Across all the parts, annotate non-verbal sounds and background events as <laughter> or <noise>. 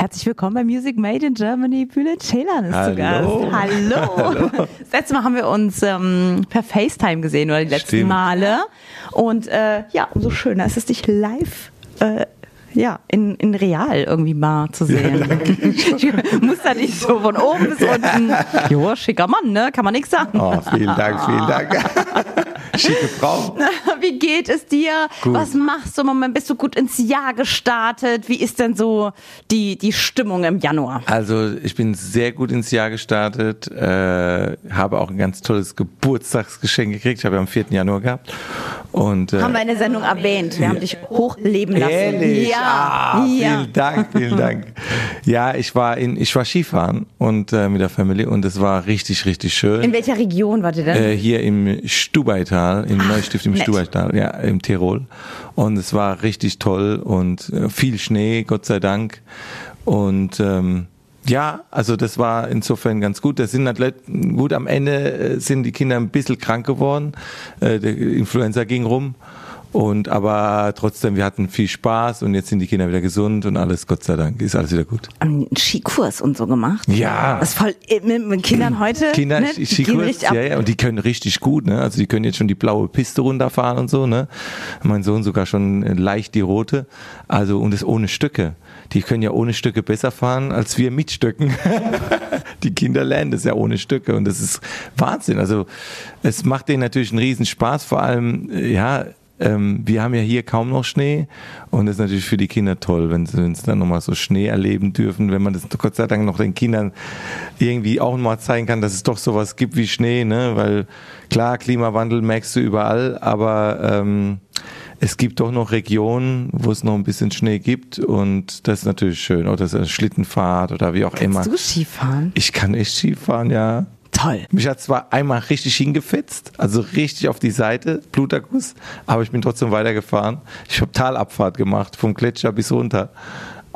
Herzlich willkommen bei Music Made in Germany. Bülent Ceylan ist Hallo. zu Gast. Hallo. Hallo. Das letzte Mal haben wir uns ähm, per FaceTime gesehen oder die letzten Stimmt. Male. Und äh, ja, umso schöner ist es, dich live äh, ja, in, in real irgendwie mal zu sehen. ich <laughs> muss da nicht so von oben bis unten. <laughs> Jo, schicker Mann, ne? Kann man nichts sagen. Oh, vielen Dank, vielen Dank. <laughs> Schicke Frau. <laughs> Wie geht es dir? Gut. Was machst du im Moment? Bist du gut ins Jahr gestartet? Wie ist denn so die, die Stimmung im Januar? Also ich bin sehr gut ins Jahr gestartet, äh, habe auch ein ganz tolles Geburtstagsgeschenk gekriegt. Ich habe ja am 4. Januar gehabt. Und, äh, Haben wir in der Sendung erwähnt. Wir haben dich hochleben lassen. Ehrlich? Ja, Ah, ja. Vielen Dank, vielen Dank. Ja, ich war in, ich war Skifahren und äh, mit der Familie und es war richtig, richtig schön. In welcher Region wart ihr denn? Äh, hier im Stubaital, im Neustift im nett. Stubaital, ja, im Tirol. Und es war richtig toll und äh, viel Schnee, Gott sei Dank. Und ähm, ja, also das war insofern ganz gut. Das sind Athleten, gut, am Ende äh, sind die Kinder ein bisschen krank geworden. Äh, der Influenza ging rum. Und aber trotzdem, wir hatten viel Spaß und jetzt sind die Kinder wieder gesund und alles, Gott sei Dank, ist alles wieder gut. Haben einen Skikurs und so gemacht? Ja. Das ist voll äh, mit, mit Kindern heute. Kinder, ne? Skikurs, ja, ja, und die können richtig gut, ne? Also die können jetzt schon die blaue Piste runterfahren und so, ne? Mein Sohn sogar schon äh, leicht die rote. Also und das ohne Stücke. Die können ja ohne Stücke besser fahren als wir mit Stücken. <laughs> die Kinder lernen das ja ohne Stücke und das ist Wahnsinn. Also es macht denen natürlich einen riesen Spaß, vor allem äh, ja. Ähm, wir haben ja hier kaum noch Schnee und das ist natürlich für die Kinder toll, wenn sie, sie dann nochmal so Schnee erleben dürfen, wenn man das Gott sei Dank noch den Kindern irgendwie auch mal zeigen kann, dass es doch sowas gibt wie Schnee, ne? Weil klar, Klimawandel merkst du überall, aber ähm, es gibt doch noch Regionen, wo es noch ein bisschen Schnee gibt und das ist natürlich schön. Oder das ist Schlittenfahrt oder wie auch immer. Kannst du Skifahren? Ich kann echt Skifahren, ja. Toll. Mich hat zwar einmal richtig hingefetzt, also richtig auf die Seite, Bluterguss, aber ich bin trotzdem weitergefahren. Ich habe Talabfahrt gemacht, vom Gletscher bis runter.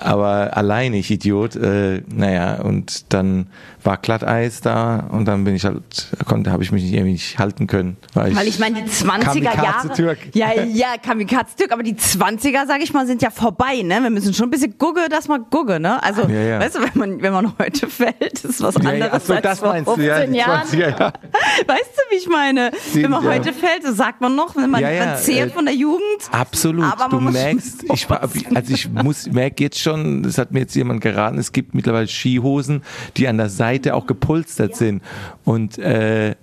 Aber alleine, ich Idiot. Äh, naja, und dann war Glatteis da und dann bin ich halt, konnte, habe ich mich nicht, irgendwie nicht halten können. Weil Weil ich meine, die 20er Jahre. Kamikaze-Türk. Ja, ja, Kamikaze-Türk, aber die 20er, sag ich mal, sind ja vorbei, ne? Wir müssen schon ein bisschen gugge, dass man gugge, ne? Also, Ja, ja. weißt du, wenn man, wenn man heute fällt, ist was Ja, ja, anderes ach so, als das vor meinst du, 15 ja, die Jahren. 20er, ja. <laughs> Weißt du, wie ich meine? wenn man ja. heute fällt, das sagt man noch, wenn man, Ja, ja, man zehrt äh, von der Jugend. Absolut. Aber du merkst, ich, also ich muss, merke jetzt schon, das hat mir jetzt jemand geraten, es gibt mittlerweile Skihosen, die an der Seite auch gepolstert sind. Und äh,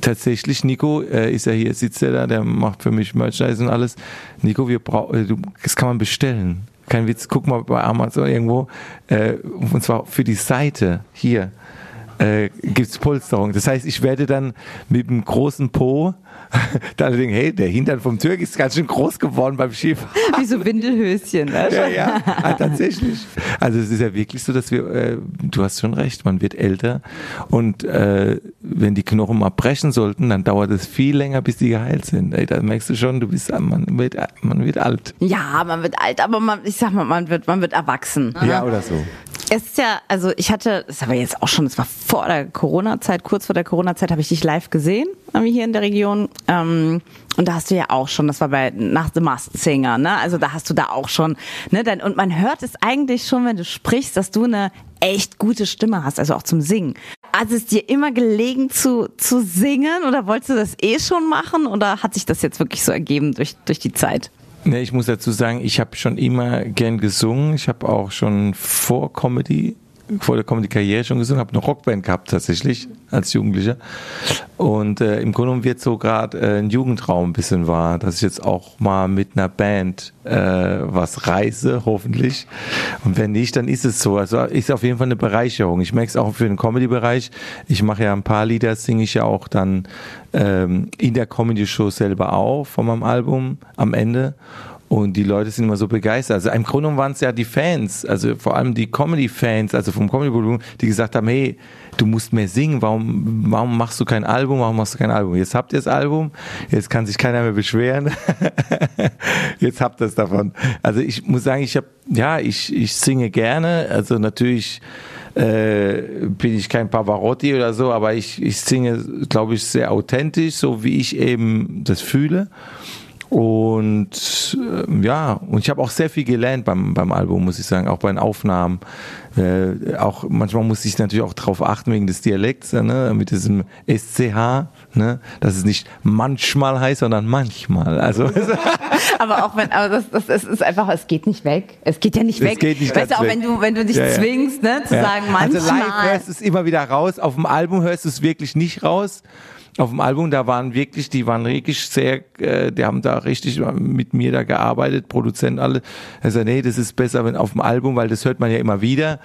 tatsächlich, Nico äh, ist ja hier, sitzt er da, der macht für mich Merchandise und alles. Nico, wir brauchen, du, das kann man bestellen. Kein Witz, guck mal bei Amazon irgendwo. Äh, und zwar für die Seite hier äh, gibt's Polsterung. Das heißt, ich werde dann mit einem großen Po <laughs> da alle denken, hey, der Hintern vom Türk ist ganz schön groß geworden beim Skifahren. <laughs> Wie so Windelhöschen, du? Ja, ja, ah, tatsächlich. Also es ist ja wirklich so, dass wir, äh, du hast schon recht, man wird älter und äh, wenn die Knochen mal brechen sollten, dann dauert es viel länger, bis die geheilt sind. Ey, da merkst du schon, du bist, man wird, man wird alt. Ja, man wird alt, aber man, ich sag mal, man wird, man wird erwachsen. Ja, oder so. Es ist ja, also ich hatte, das ist aber jetzt auch schon, das war vor der Corona-Zeit, kurz vor der Corona-Zeit habe ich dich live gesehen, hier in der Region. Ähm, und da hast du ja auch schon, das war bei nach The Masked Singer, ne? Also da hast du da auch schon, ne? Dann, und man hört es eigentlich schon, wenn du sprichst, dass du eine echt gute Stimme hast, also auch zum Singen. Hat es dir immer gelegen zu, zu singen oder wolltest du das eh schon machen oder hat sich das jetzt wirklich so ergeben durch, durch die Zeit? Ne, ich muss dazu sagen, ich habe schon immer gern gesungen. Ich habe auch schon vor Comedy, vor der Comedy-Karriere schon gesungen, habe eine Rockband gehabt tatsächlich als Jugendlicher. Und äh, im Grunde genommen wird so gerade äh, ein Jugendraum ein bisschen wahr, dass ich jetzt auch mal mit einer Band äh, was reise, hoffentlich. Und wenn nicht, dann ist es so. Also ist auf jeden Fall eine Bereicherung. Ich merke es auch für den Comedy-Bereich. Ich mache ja ein paar Lieder, singe ich ja auch dann ähm, in der Comedy-Show selber auf von meinem Album am Ende. Und die Leute sind immer so begeistert. Also im Grunde waren es ja die Fans, also vor allem die Comedy-Fans, also vom Comedy-Volumen, die gesagt haben, hey, du musst mehr singen, warum, warum machst du kein Album, warum machst du kein Album? Jetzt habt ihr das Album, jetzt kann sich keiner mehr beschweren. <laughs> jetzt habt ihr es davon. Also ich muss sagen, ich habe, ja, ich, ich singe gerne, also natürlich äh, bin ich kein Pavarotti oder so, aber ich, ich singe, glaube ich, sehr authentisch, so wie ich eben das fühle. Und äh, ja, und ich habe auch sehr viel gelernt beim, beim Album, muss ich sagen, auch bei den Aufnahmen. Äh, auch manchmal muss ich natürlich auch darauf achten wegen des Dialekts, ne, mit diesem SCH, ne, dass es nicht manchmal heißt, sondern manchmal. Also <laughs> aber auch wenn, aber das, das, das ist einfach, es geht nicht weg. Es geht ja nicht weg. Es geht nicht weißt du, auch weg. wenn du, wenn du dich ja. zwingst, ne, zu ja. sagen, manchmal. Also live hörst du es immer wieder raus. Auf dem Album hörst du es wirklich nicht raus auf dem Album, da waren wirklich, die waren wirklich sehr, äh, die haben da richtig mit mir da gearbeitet, Produzenten alle. Sagt, nee, das ist besser, wenn auf dem Album, weil das hört man ja immer wieder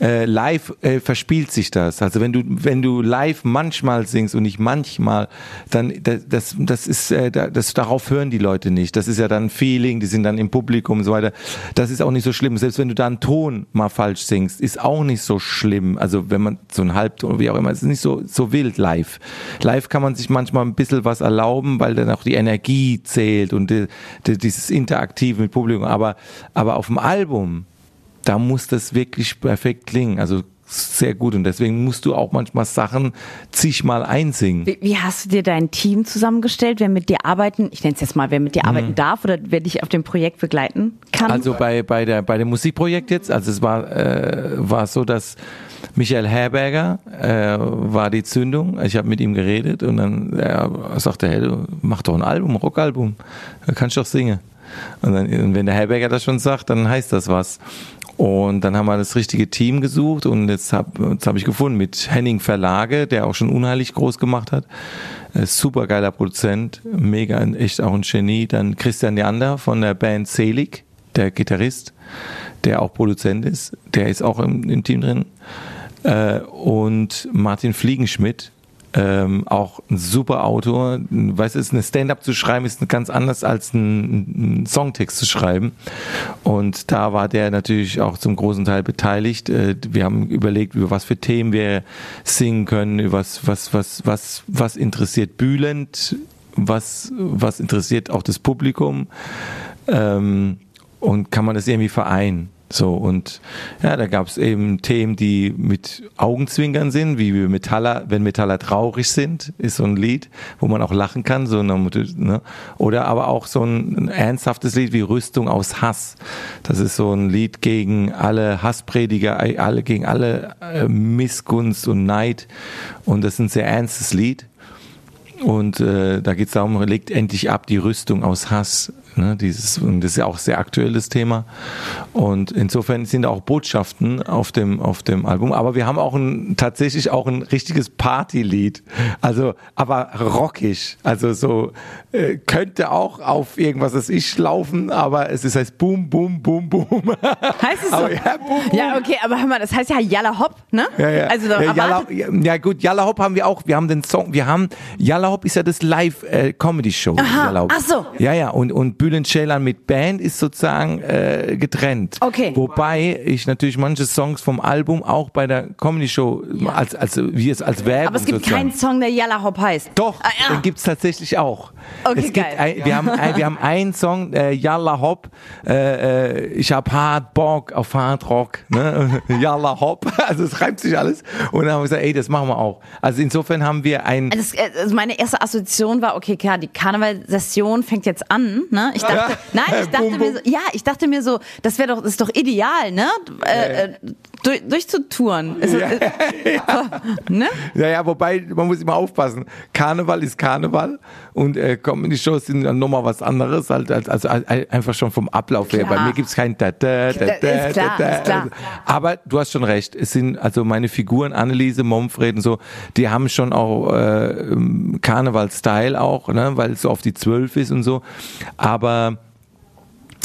äh, live äh, verspielt sich das. Also wenn du wenn du live manchmal singst und nicht manchmal, dann das das ist äh, das darauf hören die Leute nicht. Das ist ja dann Feeling, die sind dann im Publikum und so weiter. Das ist auch nicht so schlimm. Selbst wenn du da einen Ton mal falsch singst, ist auch nicht so schlimm. Also wenn man so ein Halbton wie auch immer, ist nicht so so wild live. Live kann man sich manchmal ein bisschen was erlauben, weil dann auch die Energie zählt und die, die, dieses interaktive mit Publikum. Aber aber auf dem Album da muss das wirklich perfekt klingen. Also sehr gut und deswegen musst du auch manchmal Sachen zigmal einsingen. Wie, wie, hast du dir dein Team zusammengestellt, wer mit dir arbeiten, ich nenne es jetzt mal, wer mit dir mhm. arbeiten darf oder wer dich auf dem Projekt begleiten kann? Also bei, bei, der, bei dem Musikprojekt jetzt, also es war, äh, war so, dass Michael Herberger äh, war die Zündung. Ich habe mit ihm geredet und dann er sagte, hey, du mach doch ein Album, Rockalbum, kannst du doch singen. Und, dann, und wenn der Herberger das schon sagt, dann heißt das was. Und dann haben wir das richtige Team gesucht und jetzt habe hab ich gefunden mit Henning Verlage, der auch schon unheilig groß gemacht hat. Super geiler Produzent, mega, echt auch ein Genie. Dann Christian Leander von der Band Selig, der Gitarrist, der auch Produzent ist, der ist auch im, im Team drin. Äh, und Martin Fliegenschmidt, ähm, auch ein super Autor. Weißt du, eine Stand-up zu schreiben ist ganz anders als einen Songtext zu schreiben. Und da war der natürlich auch zum großen Teil beteiligt. Äh, wir haben überlegt, über was für Themen wir singen können, was, was, was, was, was interessiert Bülent, was, was interessiert auch das Publikum. Ähm, und kann man das irgendwie vereinen? So, und ja, da gab es eben Themen, die mit Augenzwinkern sind, wie Metaller, wenn Metaller traurig sind, ist so ein Lied, wo man auch lachen kann, so ne? oder aber auch so ein, ein, ernsthaftes Lied wie Rüstung aus Hass. Das ist so ein Lied gegen alle Hassprediger, alle gegen alle äh, Missgunst und Neid. Und das ist ein sehr ernstes Lied. Und äh, da geht es darum, legt endlich ab die Rüstung aus Hass. Ne, dieses, und das ist ja auch sehr aktuelles Thema. Und insofern sind auch Botschaften auf dem, auf dem Album. Aber wir haben auch ein, tatsächlich auch ein richtiges Partylied. Also, aber rockig. Also so, äh, könnte auch auf irgendwas, das ich laufen, aber es ist heißt Boom, Boom, Boom, Boom. <laughs> Heißt es so? Aber, ja, boom, boom. ja, okay, aber hör mal, das heißt ja Yalla Hop, ne? Ja, ja. Also, ja, Yalla, ja, gut, Yalla Hop haben wir auch. Wir haben den Song, wir haben, Yalla Hop ist ja das Live-Comedy-Show. Äh, ach so. Ja, ja, und, und Bülent Ceylan mit Band ist sozusagen äh, getrennt. Okay. Wobei ich natürlich manche Songs vom Album auch bei der Comedy Show ja. als, als wie es als Werbung Aber es gibt sozusagen. keinen Song, der Yalla Hop heißt. Doch, ah, ja. den gibt's tatsächlich auch. Okay, es geil. Ein, wir, haben ein, wir haben einen Song, äh, Yalla Hop, äh, äh, ich hab hart Bock auf Hard Rock, ne? <laughs> Yalla Hop, <laughs> also es reimt sich alles. Und dann haben wir gesagt, ey, das machen wir auch. Also insofern haben wir ein... Also, also meine erste Assoziation war, okay, klar, die Karnevalsession fängt jetzt an, ne? Ich dachte, nein, ich dachte boom, mir so, ja, ich dachte mir so, das wäre doch, das ist doch ideal, ne? Äh, äh, durch, durchzutouren. Ist, ja, <laughs> ja. ne? ja, ja, wobei, man muss immer aufpassen. Karneval ist Karneval und äh, Comedy-Shows sind dann nochmal was anderes, halt, als, also einfach schon vom Ablauf her. Bei mir gibt's kein da, da, da, da, ist klar, da, da. Ist klar. Aber du hast schon recht, es sind also meine Figuren, Anneliese, Momfred und so, die haben schon auch äh, Karneval-Style auch, ne, weil es so auf die Zwölf ist und so. Aber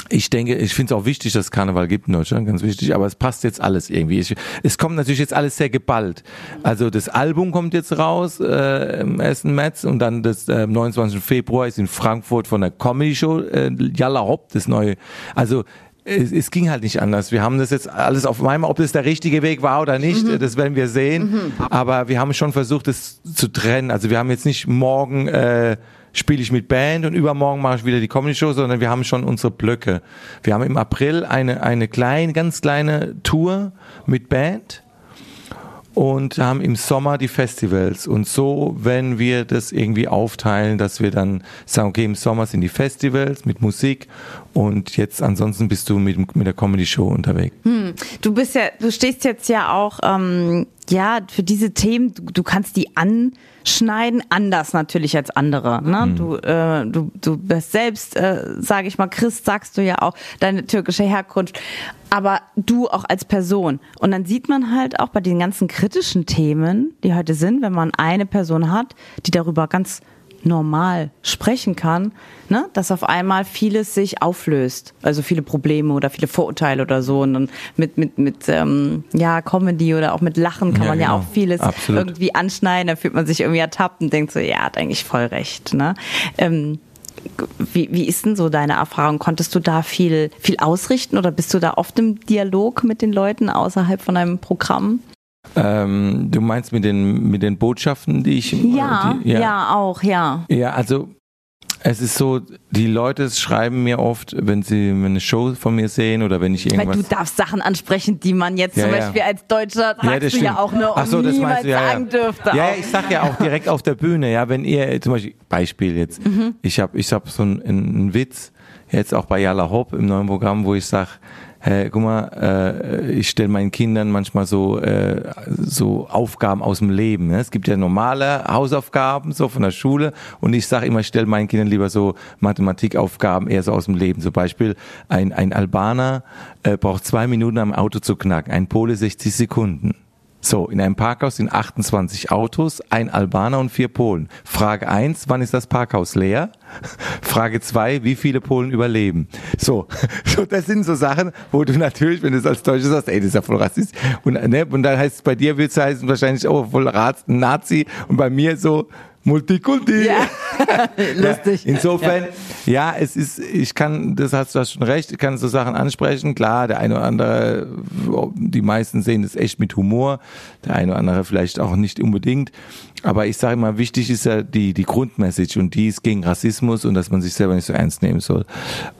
ich denke, ich finde es auch wichtig, dass es Karneval gibt in Deutschland, ganz wichtig, aber es passt jetzt alles irgendwie. Ich, es kommt natürlich jetzt alles sehr geballt. Also das Album kommt jetzt raus äh, im 1. März und dann das äh, 29. Februar ist in Frankfurt von der Comedy Show äh, Jalla Hopp, das neue. Also es, es ging halt nicht anders. Wir haben das jetzt alles auf einmal, ob das der richtige Weg war oder nicht, mhm. das werden wir sehen. Mhm. Aber wir haben schon versucht, das zu trennen. Also wir haben jetzt nicht morgen äh, spiele ich mit Band und übermorgen mache ich wieder die Comedy Show, sondern wir haben schon unsere Blöcke. Wir haben im April eine, eine kleine, ganz kleine Tour mit Band und haben im Sommer die Festivals. Und so, wenn wir das irgendwie aufteilen, dass wir dann sagen, okay, im Sommer sind die Festivals mit Musik und jetzt ansonsten bist du mit, mit der Comedy Show unterwegs. Hm. Du bist ja, du stehst jetzt ja auch ähm, ja für diese Themen. Du, du kannst die anschneiden, anders natürlich als andere. Ne? Hm. Du, äh, du, du bist selbst, äh, sage ich mal, Christ, sagst du ja auch deine türkische Herkunft, aber du auch als Person. Und dann sieht man halt auch bei den ganzen kritischen Themen, die heute sind, wenn man eine Person hat, die darüber ganz normal sprechen kann, ne, dass auf einmal vieles sich auflöst. Also viele Probleme oder viele Vorurteile oder so. Und dann mit, mit, mit ähm, ja, Comedy oder auch mit Lachen kann ja, man ja genau. auch vieles Absolut. irgendwie anschneiden. Da fühlt man sich irgendwie ertappt und denkt so, ja, hat eigentlich voll recht. Ne? Ähm, wie, wie ist denn so deine Erfahrung? Konntest du da viel, viel ausrichten oder bist du da oft im Dialog mit den Leuten außerhalb von einem Programm? Ähm, du meinst mit den, mit den Botschaften, die ich. Ja, die, ja, ja, auch, ja. Ja, also es ist so, die Leute schreiben mir oft, wenn sie eine Show von mir sehen oder wenn ich irgendwas. Weil du darfst Sachen ansprechen, die man jetzt ja, zum Beispiel ja. als Deutscher sagst ja, du ja auch nur Ach so, das meinst du, ja, sagen dürfte. Ja, ich sag ja auch direkt auf der Bühne, ja, wenn ihr zum Beispiel Beispiel jetzt, mhm. ich habe ich hab so einen, einen Witz jetzt auch bei Yala Hop im neuen Programm, wo ich sag hey, guck mal, äh, ich stelle meinen Kindern manchmal so, äh, so Aufgaben aus dem Leben. Ne? Es gibt ja normale Hausaufgaben so von der Schule und ich sage immer, ich stelle meinen Kindern lieber so Mathematikaufgaben eher so aus dem Leben. Zum Beispiel ein, ein Albaner äh, braucht zwei Minuten am Auto zu knacken, ein Pole 60 Sekunden. So, in einem Parkhaus sind 28 Autos, ein Albaner und vier Polen. Frage eins: wann ist das Parkhaus leer? <laughs> Frage zwei: wie viele Polen überleben? So, <laughs> so, das sind so Sachen, wo du natürlich, wenn du es als Deutscher sagst, ey, das ist ja voll rassistisch. Und, ne, und dann heißt es bei dir, wird es heißen wahrscheinlich, oh, voll Nazi. Und bei mir so, Multikulti. <laughs> Ja. Lustig. Insofern, ja. ja. es ist, ich kann, das hast du schon recht, ich kann so Sachen ansprechen. Klar, der eine oder andere, die meisten sehen das echt mit Humor, der eine oder andere vielleicht auch nicht unbedingt. Aber ich sage mal, wichtig ist ja die, die Grundmessage und die ist gegen Rassismus und dass man sich selber nicht so ernst nehmen soll.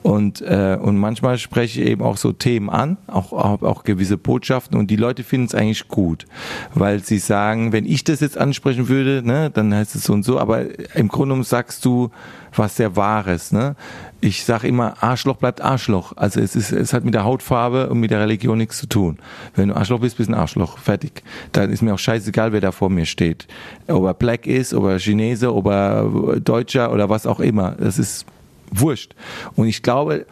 Und, äh, und manchmal spreche ich eben auch so Themen an, auch, auch, auch gewisse Botschaften und die Leute finden es eigentlich gut, weil sie sagen, wenn ich das jetzt ansprechen würde, ne, dann heißt es so und so, aber im Grunde genommen sagst du was sehr Wahres. Ne? ich sage immer, Arschloch bleibt Arschloch. Also es ist, es hat mit der Hautfarbe und mit der Religion nichts zu tun. Wenn du Arschloch bist, bist du ein Arschloch. Fertig. Dann ist mir auch scheißegal, wer da vor mir steht. Ob er Black ist, ob er Chinese, ob er Deutscher oder was auch immer. Das ist wurscht. Und ich glaube,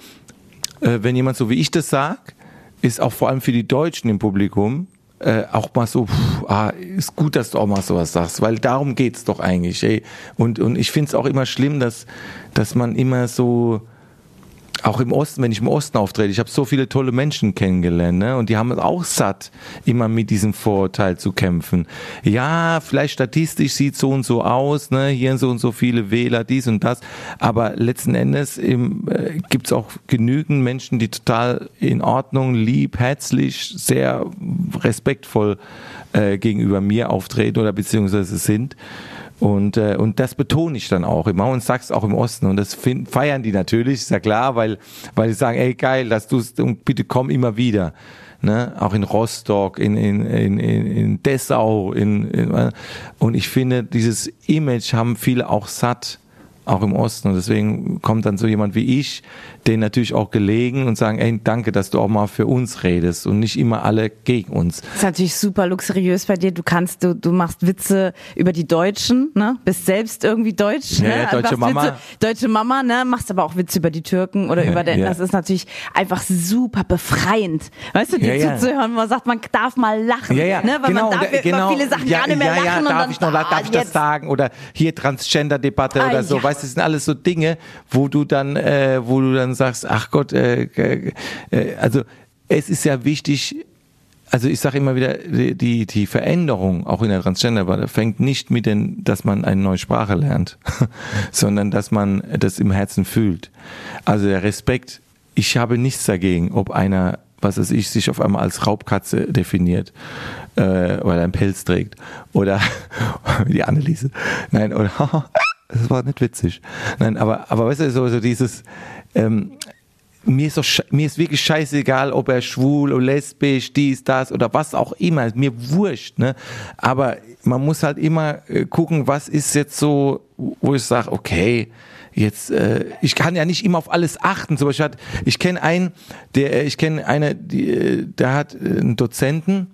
äh, wenn jemand so wie ich das sagt, ist auch vor allem für die Deutschen im Publikum äh, auch mal so, pff, ah, ist gut, dass du auch mal sowas sagst, weil darum geht's doch eigentlich. Ey. Und, und ich finde es auch immer schlimm, dass, dass man immer so auch im Osten, wenn ich im Osten auftrete, ich habe so viele tolle Menschen kennengelernt, ne? Und die haben es auch satt, immer mit diesem Vorurteil zu kämpfen. Ja, vielleicht statistisch sieht so und so aus, ne? Hier so und so viele Wähler, dies und das. Aber letzten Endes im, äh, gibt es auch genügend Menschen, die total in Ordnung, lieb, herzlich, sehr respektvoll äh, gegenüber mir auftreten oder beziehungsweise sind. Und, äh, und das betone ich dann auch immer und sag's auch im Osten. Und das feiern die natürlich, ist ja klar, weil, weil sie sagen, ey geil, dass du und bitte komm immer wieder. Ne? Auch in Rostock, in, in, in, in Dessau, in, in, und ich finde, dieses Image haben viele auch satt auch im Osten. Und deswegen kommt dann so jemand wie ich, denen natürlich auch gelegen und sagen, ey, danke, dass du auch mal für uns redest und nicht immer alle gegen uns. Das ist natürlich super luxuriös bei dir. Du kannst, du, du machst Witze über die Deutschen, ne? Bist selbst irgendwie deutsch, ja, ne? deutsche Mama. Witze, deutsche Mama, ne? Machst aber auch Witze über die Türken oder über den, ja. das ist natürlich einfach super befreiend. Weißt du, dir ja, zuzuhören, man sagt, man darf mal lachen, ja, ja. ne? Weil genau, man darf genau, viele Sachen ja, gar nicht mehr ja, lachen. Ja, und darf dann, ich noch, darf ah, ich das sagen? Oder hier Transgender-Debatte ah, oder so. Weißt du, das sind alles so Dinge, wo du dann, äh, wo du dann sagst, ach Gott, äh, äh, also es ist ja wichtig, also ich sage immer wieder, die, die Veränderung auch in der Transgender fängt nicht mit den, dass man eine neue Sprache lernt, <laughs> sondern dass man das im Herzen fühlt. Also der Respekt, ich habe nichts dagegen, ob einer, was weiß ich, sich auf einmal als Raubkatze definiert, äh, weil er einen Pelz trägt. Oder <laughs> wie die Anneliese. Nein, oder <laughs> das war nicht witzig. Nein, aber, aber weißt du, so, so dieses, ähm, mir ist, doch, mir ist wirklich scheißegal, ob er schwul oder lesbisch, dies, das oder was auch immer. Mir wurscht, ne? Aber man muss halt immer äh, gucken, was ist jetzt so, wo ich sage, okay, jetzt, äh, ich kann ja nicht immer auf alles achten. Zum Beispiel hat, ich kenne einen, der, äh, ich kenne eine, die, äh, der hat äh, einen Dozenten,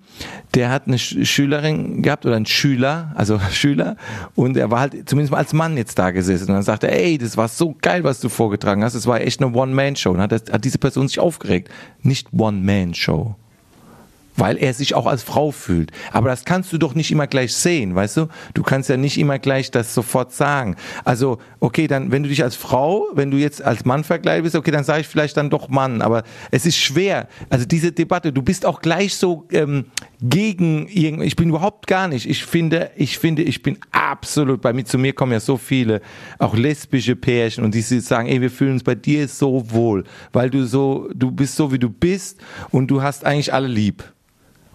der hat eine Sch Schülerin gehabt oder einen Schüler, also <laughs> Schüler, und er war halt zumindest mal als Mann jetzt da gesessen und dann sagte er, ey, das war so geil, was du vorgetragen hast, das war echt eine One-Man-Show. Und hat, hat diese Person sich aufgeregt. Nicht One-Man-Show weil er sich auch als Frau fühlt. Aber das kannst du doch nicht immer gleich sehen, weißt du? Du kannst ja nicht immer gleich das sofort sagen. Also, okay, dann, wenn du dich als Frau, wenn du jetzt als Mann verkleidet okay, dann sage ich vielleicht dann doch Mann. Aber es ist schwer. Also diese Debatte, du bist auch gleich so ähm, gegen irgend. Ich bin überhaupt gar nicht. Ich finde, ich finde, ich bin absolut. Bei mir zu mir kommen ja so viele, auch lesbische Pärchen und die sagen, ey, wir fühlen uns bei dir so wohl, weil du so, du bist so wie du bist und du hast eigentlich alle lieb.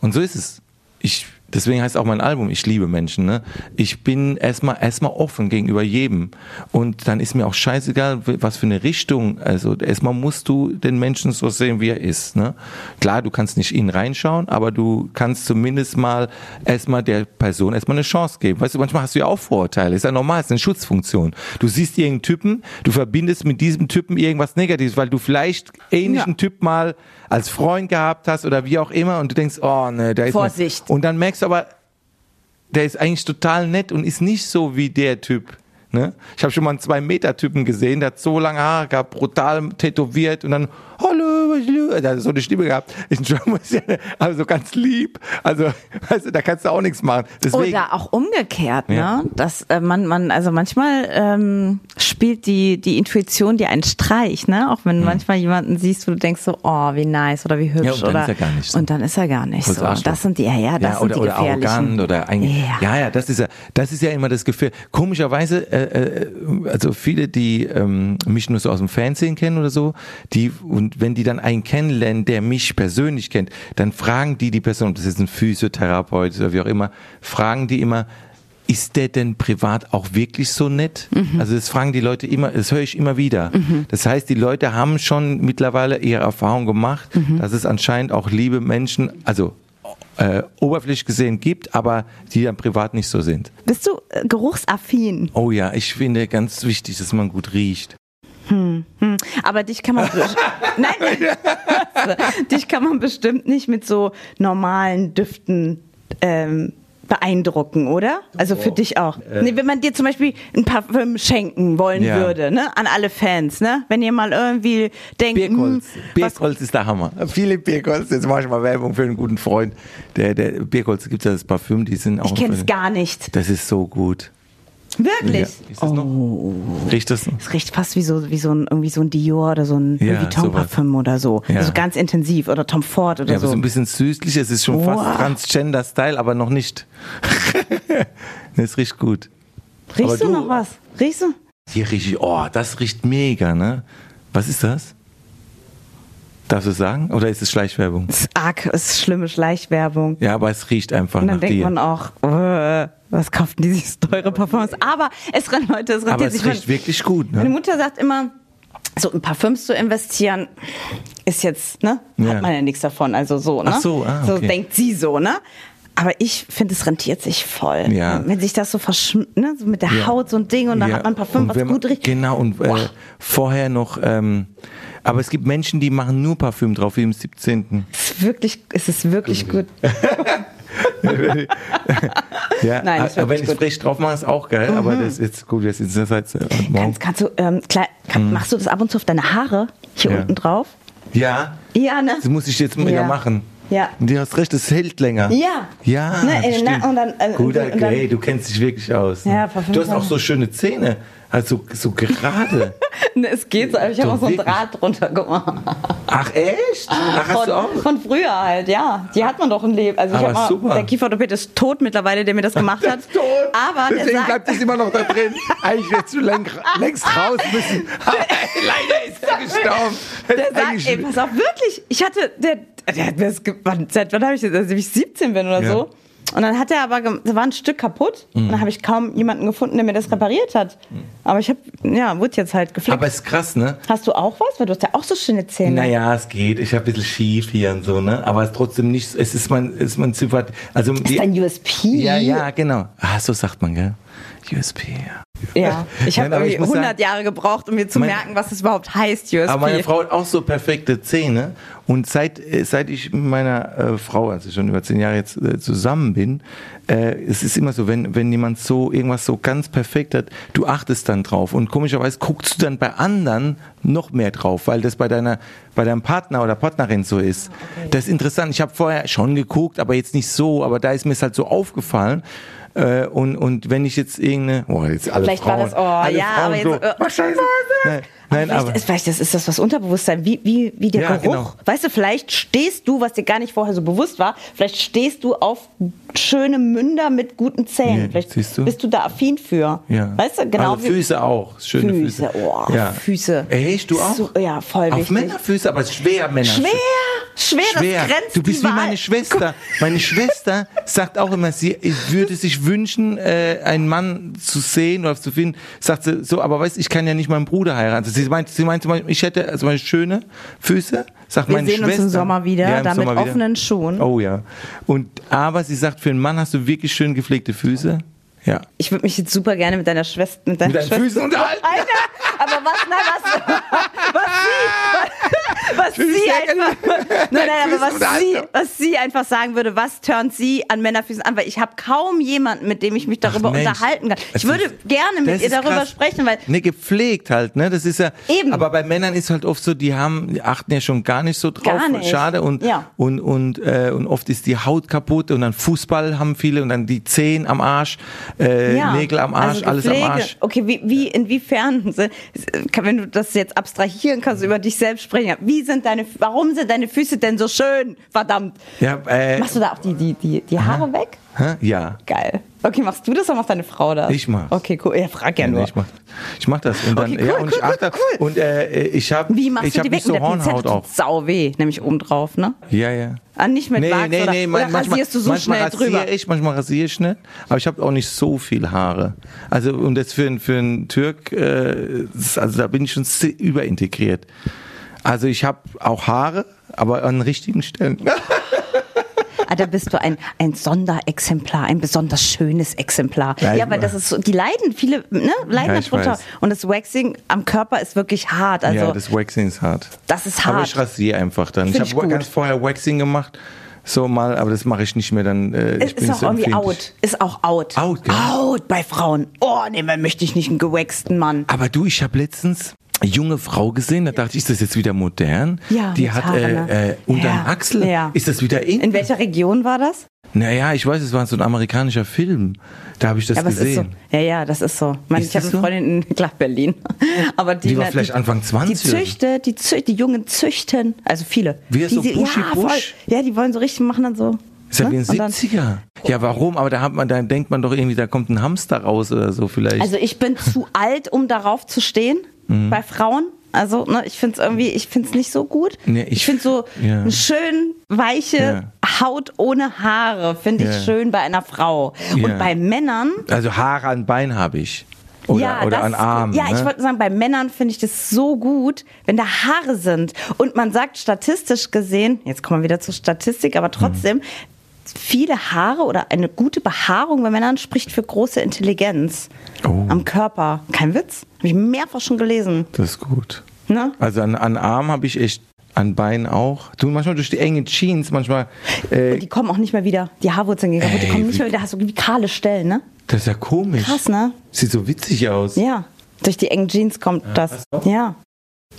Und so ist es. Ich, deswegen heißt auch mein Album, ich liebe Menschen. Ne? Ich bin erstmal erstmal offen gegenüber jedem. Und dann ist mir auch scheißegal, was für eine Richtung. Also erstmal musst du den Menschen so sehen, wie er ist. Ne? Klar, du kannst nicht in ihn reinschauen, aber du kannst zumindest mal erstmal der Person erstmal eine Chance geben. Weißt du, manchmal hast du ja auch Vorurteile. Ist ja normal, ist eine Schutzfunktion. Du siehst irgendeinen Typen, du verbindest mit diesem Typen irgendwas Negatives, weil du vielleicht ähnlichen Ja. Typ mal als Freund gehabt hast oder wie auch immer und du denkst, oh ne, der ist Vorsicht. Und dann merkst du aber, der ist eigentlich total nett und ist nicht so wie der Typ. Ne? Ich habe schon mal einen zwei Meter Typen gesehen, der hat so lange Haare gehabt, brutal tätowiert und dann hallo, der hat so eine Stimme gehabt, <laughs> ist schon also ganz lieb. Also weißt du, da kannst du auch nichts machen. Deswegen, Oder auch umgekehrt, Ja. ne? Dass äh, man, man, also manchmal ähm, spielt die, die Intuition dir einen Streich, ne? Auch wenn du manchmal jemanden siehst, wo du denkst so, oh, wie nice oder wie hübsch Hm. Ja, und dann oder ist er gar nicht so. und dann ist er gar nicht so. Arschloch. Das sind die, ja, ja, das ja, sind oder, die oder arrogant oder eigentlich. Ja. Ja. ja, das ist ja, das ist ja immer das Gefühl. Komischerweise, äh, äh, also viele, die ähm, mich nur so aus dem Fernsehen kennen oder so, die und wenn die dann einen kennenlernen, der mich persönlich kennt, dann fragen die die Person, das ist ein Physiotherapeut oder wie auch immer, fragen die immer. Ist der denn privat auch wirklich so nett? Also das fragen die Leute immer, das höre ich immer wieder. Das heißt, die Leute haben schon mittlerweile ihre Erfahrung gemacht, dass es anscheinend auch liebe Menschen, also äh, oberflächlich gesehen gibt, aber die dann privat nicht so sind. Bist du äh, geruchsaffin? Oh ja, ich finde ganz wichtig, dass man gut riecht. Aber dich kann man <laughs> nein, <laughs> dich kann man bestimmt nicht mit so normalen Düften ähm, beeindrucken, oder? Also für dich auch. nee, wenn man dir zum Beispiel ein Parfüm schenken wollen Ja. würde, ne, an alle Fans, ne, wenn ihr mal irgendwie denkt, Birkholz. hm, was, Birkholz ist der Hammer. Philipp Birkholz, jetzt mache ich mal Werbung für einen guten Freund. Der, der Birkholz gibt ja das Parfüm, die sind auch. ich kenne es gar nicht. Das ist so gut. Wirklich? Ja. Ist das noch? Riecht das? Es riecht fast wie so, wie so ein, irgendwie so ein Dior oder so ein Ja, Vuitton. Parfüm oder so. Ja. Also ganz intensiv oder Tom Ford oder Ja, so. so ein bisschen süßlich, es ist schon Wow. fast Transgender-Style, aber noch nicht. <laughs> Es riecht gut. Riechst du du- noch was? Riechst du? Hier rieche ich, oh, das riecht mega, ne? Was ist das? Darfst du sagen? Oder ist es Schleichwerbung? Es ist arg, es ist schlimme Schleichwerbung. Ja, aber es riecht einfach Und dann nach denkt dir. man auch, äh, was kaufen die sich so teure Parfums? Aber es rennt Leute, es aber rentiert es sich. riecht wirklich gut, Meine ne? Mutter sagt immer, so in Parfüms zu investieren, ist jetzt, ne? Ja. Hat man ja nichts davon. Also so, ne? Ach so, ah, so okay. denkt sie so, ne? Aber ich finde, es rentiert sich voll. Ja. Wenn sich das so verschmilzt, ne? so mit der Ja. Haut so ein Ding und dann Ja, hat man ein Parfüm, was man- gut riecht. Genau, und äh, vorher noch, ähm, aber es gibt Menschen, die machen nur Parfüm drauf, wie im 17. Es ist wirklich, es ist wirklich gut. <laughs> Ja, Nein, ist aber wenn ich. Mhm. frisch drauf mache, ist auch geil, aber das ist jetzt gut, jetzt ist das halt. Kannst, kannst du, ähm, klar, kann, machst du das ab und zu auf deine Haare hier Mhm. Ja. unten drauf? Ja, Ja, ne? das muss ich jetzt mal Ja. machen. Ja. Und du hast recht, es hält länger. Ja. Ja, Ne, äh, na, und dann, äh, Gut, und dann- okay, du kennst dich wirklich aus. ne? Ja, du hast auch so schöne Zähne, also so gerade. <laughs> Es geht so, aber ich habe auch so einen? Draht drunter gemacht. Ach echt? Ach, hast Von, du auch? von früher halt, ja. Die hat man doch ein Leben. Also ich Aber hab mal, super. der Kieferorthopäd ist tot mittlerweile, der mir das gemacht hat. Aber der Deswegen sagt, bleibt es immer noch da drin. <laughs> Eigentlich hättest du läng, längst raus müssen. <laughs> Aber leider ist er gestorben. der sagt, ey, pass auf, wirklich. Ich hatte, der, der hat mir das, seit wann habe ich das, also ich 17 bin oder Ja. so. Und dann hat er aber, da war ein Stück kaputt. Mhm. Und dann habe ich kaum jemanden gefunden, der mir das repariert hat. Aber ich habe, ja, wurde jetzt halt geflickt. Aber ist krass, ne? Hast du auch was? Weil du hast ja auch so schöne Zähne. Naja, es geht. Ich habe ein bisschen schief hier und so, ne? Aber es ist trotzdem nicht, es ist mein, es ist mein Sympath. Also, Ist die, dein USP? ja, ja, genau. Ah, so sagt man, gell? USP, ja. Ja, <laughs> ich habe irgendwie ich muss 100 sagen- Jahre gebraucht, um mir zu Mein- merken, was es überhaupt heißt, USP. Aber meine Frau hat auch so perfekte Zähne. Und seit, äh, seit ich mit meiner äh, Frau, also schon über zehn Jahre jetzt äh, zusammen bin, äh, es ist immer so, wenn, wenn jemand so irgendwas so ganz perfekt hat, du achtest dann drauf. Und komischerweise guckst du dann bei anderen noch mehr drauf, weil das bei deiner, bei deinem Partner oder Partnerin so ist. Das ist interessant. Ich habe vorher schon geguckt, aber jetzt nicht so. Aber da ist mir es halt so aufgefallen. Äh, und, und wenn ich jetzt irgendeine, boah, jetzt alle Vielleicht Frauen, war das, oh, alle ja, Frauen aber jetzt, so, äh, "Ach, Scheiße. Nein, nein, vielleicht, aber, ist, vielleicht das ist das was Unterbewusstsein, wie, wie, wie der Ja, Geruch. genau. Weißt du, vielleicht stehst du, was dir gar nicht vorher so bewusst war, vielleicht stehst du auf schöne Münder mit guten Zähnen. Ja, vielleicht siehst du? bist du da affin für. Ja. Weißt du, genau also Füße auch. Schöne Füße. Füße. Oh, ja. Füße. Echt, du auch? So, ja, voll Auf wichtig. Männerfüße, aber schwer Männer. Schwer, schwer, Schwer. das grenzt Du bist wie meine Schwester. Meine Schwester sagt auch immer, sie würde sich wünschen, äh, einen Mann zu sehen oder zu finden. Sagt sie so, aber weißt, ich kann ja nicht meinen Bruder heiraten. Sie meint, sie meint ich hätte also meine schöne Füße. Sagt Wir meine sehen uns im Schwester. Sommer wieder, Ja, im da mit Sommer wieder. offenen Schuhen. Oh ja. Und aber sie sagt, für einen Mann hast du wirklich schön gepflegte Füße. Ja. Ich würde mich jetzt super gerne mit deiner Schwester, mit deiner Mit deinen Schwester Füßen unterhalten. <laughs> Alter, aber was, nein, was, <laughs> was sie, was, was Füße sie einfach, <laughs> nein, nein, aber was sie, was sie einfach sagen würde, was turnt sie an Männerfüßen an, weil ich habe kaum jemanden, mit dem ich mich darüber Ach, unterhalten kann. Ich würde ist- gerne mit ihr darüber krass. sprechen, weil Ne, gepflegt halt, ne? Das ist ja. Eben. Aber bei Männern ist halt oft so, die haben, die achten ja schon gar nicht so drauf. Gar nicht. Schade. Und, Ja. und, und, äh, und oft ist die Haut kaputt und dann Fußball haben viele und dann die Zehen am Arsch, äh, ja, Nägel am Arsch, also alles am. Arsch. Okay, wie, wie, inwiefern, wenn du das jetzt abstrahieren kannst, über dich selbst sprechen, wie sind deine, warum sind deine Füße denn so schön? Verdammt. Ja, äh, Machst du da auch die, die, die, die Haare weg? hä? ja. Geil. Okay, machst du das oder macht deine Frau das? Ich mach's. Okay, cool. Ja, frag ja Nee, nur. ich mach, ich mach das und dann Okay, cool, ja und ich cool, achte cool, und äh, ich habe Wie machst ich du die weg so? Hornhaut auch. Sau weh, nämlich oben drauf, ne? Ja, ja. Ah, nicht mit Wachs oder, oder rasierst du so manchmal schnell rasiere drüber? ich, manchmal rasiere ich nicht, aber ich habe auch nicht so viel Haare. Also und das für, einen- für einen Türk, äh, also da bin ich schon überintegriert. Also ich habe auch Haare, aber an richtigen Stellen. <laughs> Ah, da bist du ein, ein Sonderexemplar, ein besonders schönes Exemplar. Ja, Ja, weil das ist so, die leiden, viele ne, leiden Ja, darunter. weiß. Und das Waxing am Körper ist wirklich hart. Also ja, das Waxing ist hart. das ist Aber hart. ich rasiere einfach dann. Find ich habe ganz vorher Waxing gemacht, so mal, aber das mache ich nicht mehr. Dann äh, bin ist auch so irgendwie out. Ist auch out. Out, gell? Out bei Frauen. Oh, nee, man möchte ich nicht einen gewaxten Mann. Aber du, ich habe letztens junge Frau gesehen, da dachte ich, ist das jetzt wieder modern? Ja, Die hat äh, ne? äh, unter Ja, Achsel. ja. Ist das wieder in? In welcher Region war das? Naja, ich weiß, es war so ein amerikanischer Film. Da habe ich das Ja, ist so. gesehen. Ja, ja, das ist so. Ist ich habe eine so? Freundin in <laughs> klar, Berlin. <laughs> Aber die, Die war ne, vielleicht Anfang 20 Die oder so. Züchte, die, die Jungen züchten, also viele. Wie die, so Buschi ja, Busch? voll. Ja, die wollen so richtig machen dann so. Ist ja ne? wie ein Und dann- 70er. Ja, warum? Aber da hat man, da denkt man doch irgendwie, da kommt ein Hamster raus oder so vielleicht. Also ich bin zu <laughs> alt, um darauf zu stehen Mhm. bei Frauen. Also ne, ich finde es irgendwie, ich finde es nicht so gut. Nee, ich- ich finde so ja. eine schön weiche Haut ohne Haare finde ich Ja. schön bei einer Frau. Ja. Und bei Männern also Haare an Bein habe ich. Oder, ja, oder das, an Armen. Ja, ich ne? wollte sagen, bei Männern finde ich das so gut, wenn da Haare sind. Und man sagt statistisch gesehen, jetzt kommen wir wieder zur Statistik, aber trotzdem, viele Haare oder eine gute Behaarung bei Männern spricht für große Intelligenz Oh. am Körper. Kein Witz. Habe ich mehrfach schon gelesen. Das ist gut. Ne? Also an, an Arm habe ich echt, an Bein auch. Du manchmal durch die engen Jeans, manchmal. Äh, Und die kommen auch nicht mehr wieder. Die Haarwurzeln gehen kaputt. Die kommen nicht mehr wieder. Hast du wie kahle Stellen, ne? das ist ja komisch. Krass, ne? Sieht so witzig aus. Ja. Durch die engen Jeans kommt das. Ja.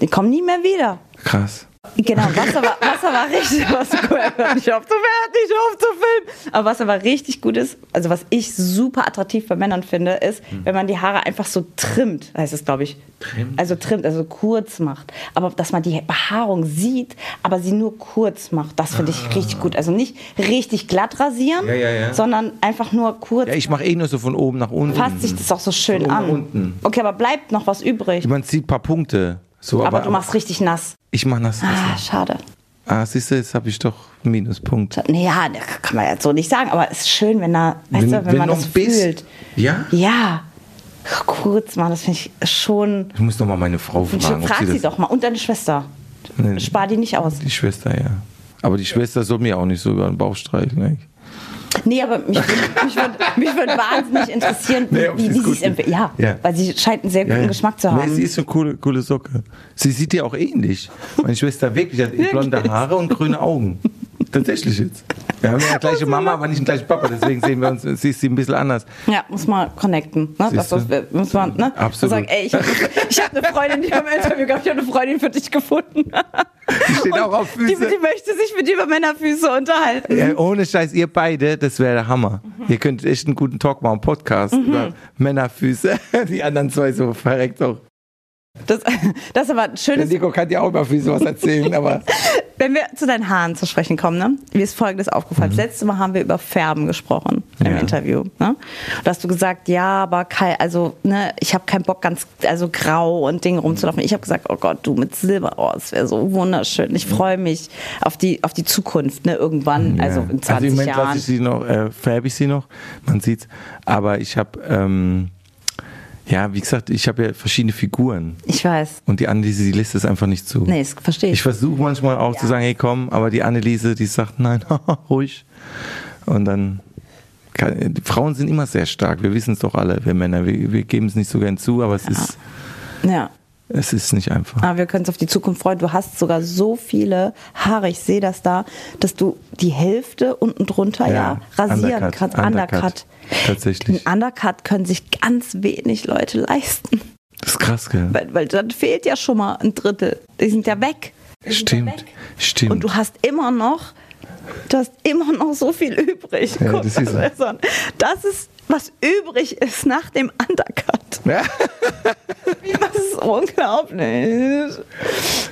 Die kommen nie mehr wieder. Krass. Genau, Wasser war, Wasser war richtig, <laughs> was hört <laughs> nicht auf zu nicht auf zu filmen. Aber was aber richtig gut ist, also was ich super attraktiv bei Männern finde, ist, wenn man die Haare einfach so trimmt, heißt es, glaube ich. Trimmt? Also trimmt, also kurz macht. Aber dass man die Behaarung sieht, aber sie nur kurz macht, das finde ich richtig gut. Also nicht richtig glatt rasieren, Ja, ja, ja. sondern einfach nur kurz. Ja, ich mache eh nur so von oben nach unten. Fasst sich das auch so schön Von an. unten. Okay, aber bleibt noch was übrig. Man sieht ein paar Punkte. So, Aber, aber, du machst richtig nass. ich mache das. Ah, schade. Ah, siehst du, jetzt habe ich doch einen Minuspunkt. Naja, kann man jetzt so nicht sagen, aber es ist schön, wenn da, weißt Wenn- du, wenn, wenn man das bisschen- fühlt. Ja? Ja. Kurz mal, das finde ich schon. Ich muss doch mal meine Frau fragen, Frag sie sie doch mal. Und deine Schwester. Nee. Spar die nicht aus. Die Schwester, ja. Aber die Schwester soll mir auch nicht so über den Bauch streicheln. Ne? Nee, aber mich würde <laughs> mich würd, mich würd wahnsinnig interessieren, wie, Nee, wie, sie wie es sie es empfindet. Ja, Ja. weil sie scheint einen sehr guten Geschmack zu haben. Nee, sie ist eine coole, coole Socke. Sie sieht ja auch ähnlich. Meine Schwester wirklich hat <laughs> blonde Haare und grüne Augen. Tatsächlich jetzt. Wir haben ja eine gleiche Mama, aber nicht den gleichen Papa, deswegen sehen wir uns, sie ist sie ein bisschen anders. Ja, muss man connecten. Ne? Das, Siehst das, muss man, ne? Absolut. Und sagen, ey, ich habe hab eine Freundin, die beim Interview gab, ich habe eine Freundin für dich gefunden. Die steht auch auf Die, Füße. die möchte sich mit dir über Männerfüße unterhalten. Ja, ohne Scheiß, ihr beide, das wäre der Hammer. Ihr könnt echt einen guten Talk machen, Podcast über Männerfüße. <laughs> Die anderen zwei so verreckt auch. Das, <laughs> das ist aber ein Der schönes Nico kann dir auch über Füße was erzählen, aber <laughs> Wenn wir zu deinen Haaren zu sprechen kommen, ne? mir ist Folgendes aufgefallen. Das letzte Mal haben wir über Färben gesprochen im Mhm. Ja. Interview. Ne? Da hast du gesagt, ja, aber Kai, also ne, ich habe keinen Bock, ganz also grau und Ding rumzulaufen. Ich habe gesagt, oh Gott, du mit Silber, oh, das wäre so wunderschön. Ich freue mich auf die auf die Zukunft, ne? Irgendwann, also in 20 also im Moment Jahren. lasse ich sie noch, äh, färbe ich sie noch, man sieht's. Aber ich habe, ähm, ja, wie gesagt, ich habe ja verschiedene Figuren. Ich weiß. Und die Anneliese, die lässt es einfach nicht zu. Nee, das verstehe Ich ich. versuche manchmal auch zu sagen, hey komm, aber die Anneliese, die sagt, nein, <laughs> ruhig. Und dann, kann, die Frauen sind immer sehr stark, wir wissen es doch alle, wir Männer, wir, wir geben es nicht so gern zu, aber es, ist, Ja. Es ist nicht einfach. Aber wir können uns auf die Zukunft freuen. Du hast sogar so viele Haare, ich sehe das da, dass du die Hälfte unten drunter ja, Ja, rasieren Undercut, kannst. Undercut. Tatsächlich. Ein Undercut können sich ganz wenig Leute leisten. Das ist krass, gell? Weil, weil dann fehlt ja schon mal ein Drittel. Die sind ja weg. Die sind ja Stimmt, weg. stimmt. Und du hast immer noch, du hast immer noch so viel übrig. Ja, Guck das ist das an. das ist, was übrig ist nach dem Undercut. Ja. <laughs> Das ist unglaublich.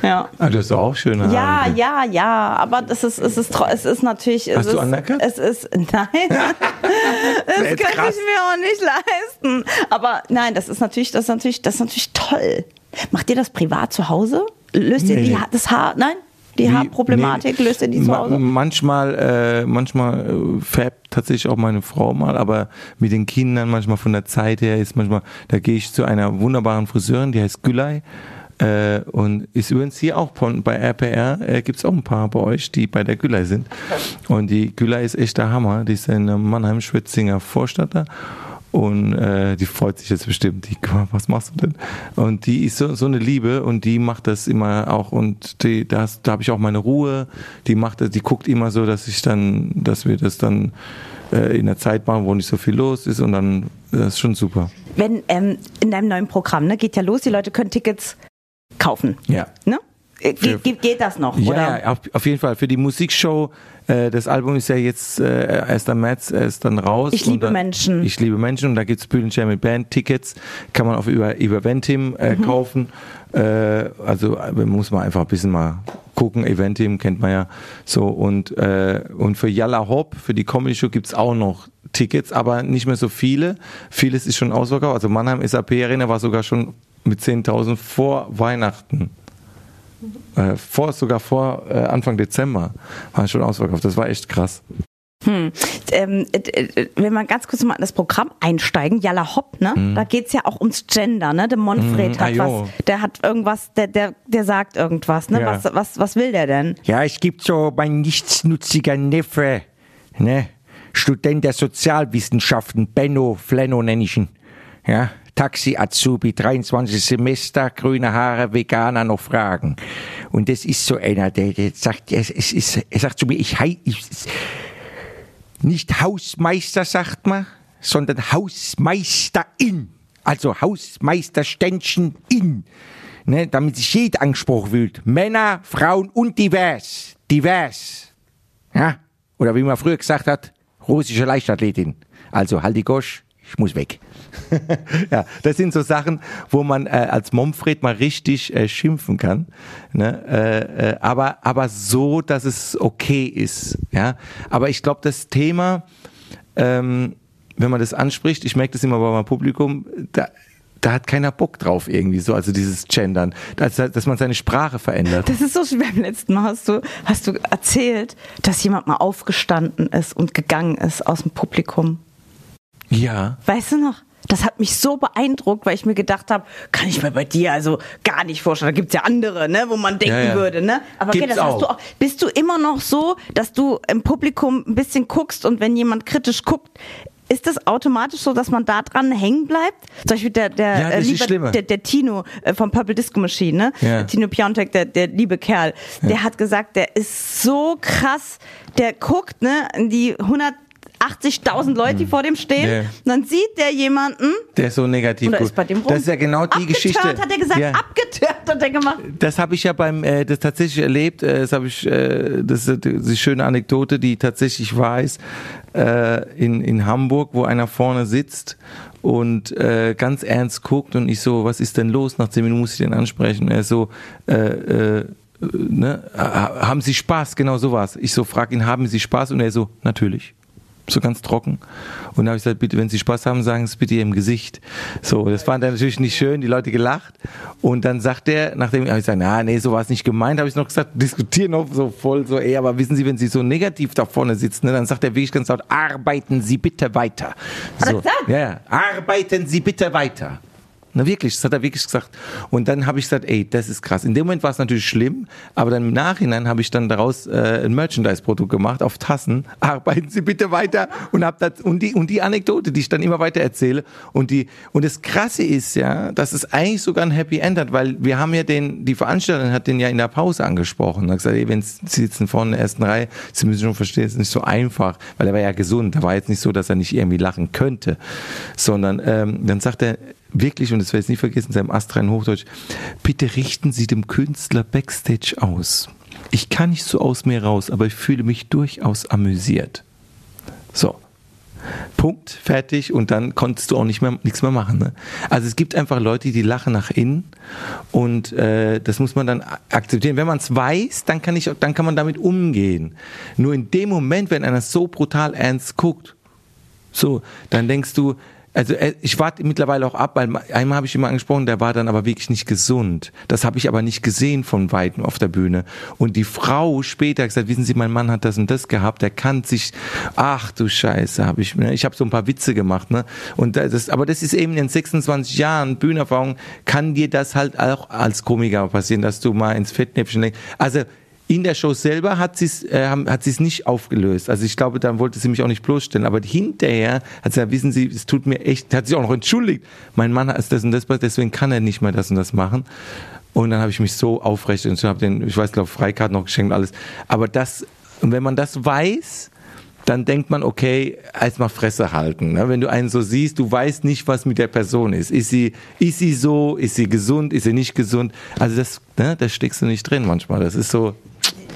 Ja. Ah, du hast doch auch Haare. Ja, ja, ja, aber das ist, es ist, es ist natürlich. Es Hast du ist, Undercut? Es ist, <laughs> nein, <laughs> das könnte ich mir auch nicht leisten. Aber nein, das ist natürlich, das ist natürlich, das ist natürlich toll. Macht ihr das privat zu Hause? Löst ihr Nee. die, Ha- das Haar, nein, die Haarproblematik, nee, löst ihr die zu Hause? Manchmal, äh, manchmal äh, färbt tatsächlich auch meine Frau mal, aber mit den Kindern manchmal von der Zeit her ist manchmal, da gehe ich zu einer wunderbaren Friseurin, die heißt Gülay. Äh, und ist übrigens hier auch von, bei RPR äh, gibt es auch ein paar bei euch, die bei der Gülay sind. Und die Gülay ist echt der Hammer. Die ist in Mannheim, Schwetzinger Vorstadt da. Und äh, die freut sich jetzt bestimmt. Die, was machst du denn? Und die ist so, so eine Liebe und die macht das immer auch und die, da, hast- da habe ich auch meine Ruhe. Die macht das, die guckt immer so, dass ich dann, dass wir das dann äh, in der Zeit machen, wo nicht so viel los ist und dann das ist schon super. Wenn ähm, in deinem neuen Programm, ne, geht ja los, die Leute können Tickets kaufen. Ja. Ne? Äh, Für- Geht, geht, das noch? Ja, oder? auf jeden Fall. Für die Musikshow, äh, das Album ist ja jetzt äh, 1. März erst dann raus. Ich liebe Und da, Menschen. Ich liebe Menschen und da gibt's Bühnenshare mit Band-Tickets, kann man auch über, über Eventim Mhm. äh, kaufen. Äh, also äh, muss man einfach ein bisschen mal gucken. Eventim kennt man ja so. Und, äh, und für Yalla Hop, für die Comedy Show gibt's auch noch Tickets, aber nicht mehr so viele. Vieles ist schon ausverkauft. Also Mannheim SAP Arena war sogar schon mit 10.000 vor Weihnachten äh, vor, sogar vor äh, Anfang Dezember waren schon ausverkauft. Das war echt krass. Ähm, äh, äh, wenn wir ganz kurz mal in das Programm einsteigen, Jalla Hopp, ne? Da geht's ja auch ums Gender, ne? Der Monfred Mhm, hat ah, jo. was, der hat irgendwas, der, der, der sagt irgendwas, ne? Ja. Was, was, was will der denn? Ja, es gibt so mein nichtsnutziger Neffe, ne? Student der Sozialwissenschaften, Benno Flenno nenne ich ihn. Ja, Taxi-Azubi, 23 Semester, grüne Haare, Veganer, noch Fragen. Und das ist so einer, der, der sagt, es, es ist, er sagt zu mir, ich, ich nicht Hausmeister, sagt man, sondern Hausmeisterin. Also Hausmeisterständchen in. Ne, damit sich jeder angesprochen fühlt. Männer, Frauen und divers. Divers. Ja? Oder wie man früher gesagt hat, russische Leichtathletin. Also halt die Gosch, ich muss weg. <laughs> ja, das sind so Sachen, wo man äh, als Momfred mal richtig äh, schimpfen kann. Ne? Äh, äh, aber, aber so, dass es okay ist. Ja? Aber ich glaube, das Thema, ähm, wenn man das anspricht, ich merke das immer bei meinem Publikum, da, da hat keiner Bock drauf irgendwie so, also dieses Gendern, dass, dass man seine Sprache verändert. Das ist so schwer. Beim letzten Mal hast du, hast du erzählt, dass jemand mal aufgestanden ist und gegangen ist aus dem Publikum. Ja. Weißt du noch? Das hat mich so beeindruckt, weil ich mir gedacht habe, kann ich mir bei dir also gar nicht vorstellen. Da gibt's ja andere, ne, wo man denken Ja, ja. würde, ne? Aber okay, das hast du auch. auch. Bist du immer noch so, dass du im Publikum ein bisschen guckst und wenn jemand kritisch guckt, ist das automatisch so, dass man da dran hängen bleibt? Zum Beispiel der, der, Ja, äh, ist liebe, schlimmer. der, der Tino äh, vom Purple Disco Machine, ne? Ja. Tino Piontek, der, der liebe Kerl, der hat gesagt, der ist so krass, der guckt, ne, in die 180.000 Leute, die vor dem stehen, Ja. und dann sieht der jemanden, Der ist so negativ oder gut. ist bei dem rum. Das ist ja genau die Geschichte. hat er gesagt, Ja. abgetört hat er gemacht. Das habe ich ja beim äh, das tatsächlich erlebt. Äh, das habe ich. Äh, das ist die schöne Anekdote, die tatsächlich wahr ist. Äh, in in Hamburg, wo einer vorne sitzt und äh, ganz ernst guckt und ich so, was ist denn los? Nach zehn Minuten muss ich den ansprechen. Er so. Äh, äh, Ne? Ha- Haben Sie Spaß? Genau so war's. Ich so frage ihn, haben Sie Spaß? Und er so, natürlich. So ganz trocken. Und dann habe ich gesagt, bitte, wenn Sie Spaß haben, sagen Sie es bitte im Gesicht. So, das war dann natürlich nicht schön, die Leute gelacht. Und dann sagt er, nachdem ich gesagt, na, nee, so war es nicht gemeint, habe ich noch gesagt, diskutieren noch so voll, so, ey, aber wissen Sie, wenn Sie so negativ da vorne sitzen, ne, dann sagt er wirklich ganz laut, arbeiten Sie bitte weiter. Er So, ja, ja, arbeiten Sie bitte weiter. Na wirklich, das hat er wirklich gesagt. Und dann habe ich gesagt, ey, das ist krass. In dem Moment war es natürlich schlimm, aber dann im Nachhinein habe ich dann daraus äh, ein Merchandise-Produkt gemacht auf Tassen. <laughs> Arbeiten Sie bitte weiter und hab das und die und die Anekdote, die ich dann immer weiter erzähle und die und das Krasse ist ja, dass es eigentlich sogar ein Happy End hat, weil wir haben ja den die Veranstalterin hat den ja in der Pause angesprochen. Hat gesagt, ey, wenn Sie sitzen vorne in der ersten Reihe, Sie müssen schon verstehen, es ist nicht so einfach, weil er war ja gesund. Da war jetzt nicht so, dass er nicht irgendwie lachen könnte, sondern ähm, dann sagt er wirklich, und das werde ich nie vergessen, in seinem astreinen Hochdeutsch, bitte richten Sie dem Künstler Backstage aus. Ich kann nicht so aus mir raus, aber ich fühle mich durchaus amüsiert. So. Punkt, fertig und dann konntest du auch nicht mehr nichts mehr machen. Ne? Also es gibt einfach Leute, die lachen nach innen und äh, das muss man dann akzeptieren. Wenn man es weiß, dann kann ich, dann kann man damit umgehen. Nur in dem Moment, wenn einer so brutal ernst guckt, so, dann denkst du, also äh, ich warte mittlerweile auch ab, weil einmal habe ich immer angesprochen, der war dann aber wirklich nicht gesund. Das habe ich aber nicht gesehen von weitem auf der Bühne. Und die Frau später gesagt, wissen Sie, mein Mann hat das und das gehabt, der kann sich, ach du Scheiße, habe ich, ne? ich habe so ein paar Witze gemacht, ne? Und das, aber das ist eben in den 26 Jahren Bühnenerfahrung, kann dir das halt auch als Komiker passieren, dass du mal ins Fettnäpfchen legst. Also in der Show selber hat sie es äh, hat es nicht aufgelöst. Also ich glaube, dann wollte sie mich auch nicht bloßstellen. Aber hinterher hat sie gesagt, wissen Sie, es tut mir echt, hat sich auch noch entschuldigt. Mein Mann ist das und das, deswegen kann er nicht mehr das und das machen. Und dann habe ich mich so aufrecht und habe den, ich weiß, glaube Freikarten noch geschenkt und alles. Aber das, wenn man das weiß, dann denkt man, okay, erstmal Fresse halten. Ne? Wenn du einen so siehst, du weißt nicht, was mit der Person ist. Ist sie, ist sie so, ist sie gesund, ist sie nicht gesund? Also das, ne, da steckst du nicht drin manchmal. Das ist so.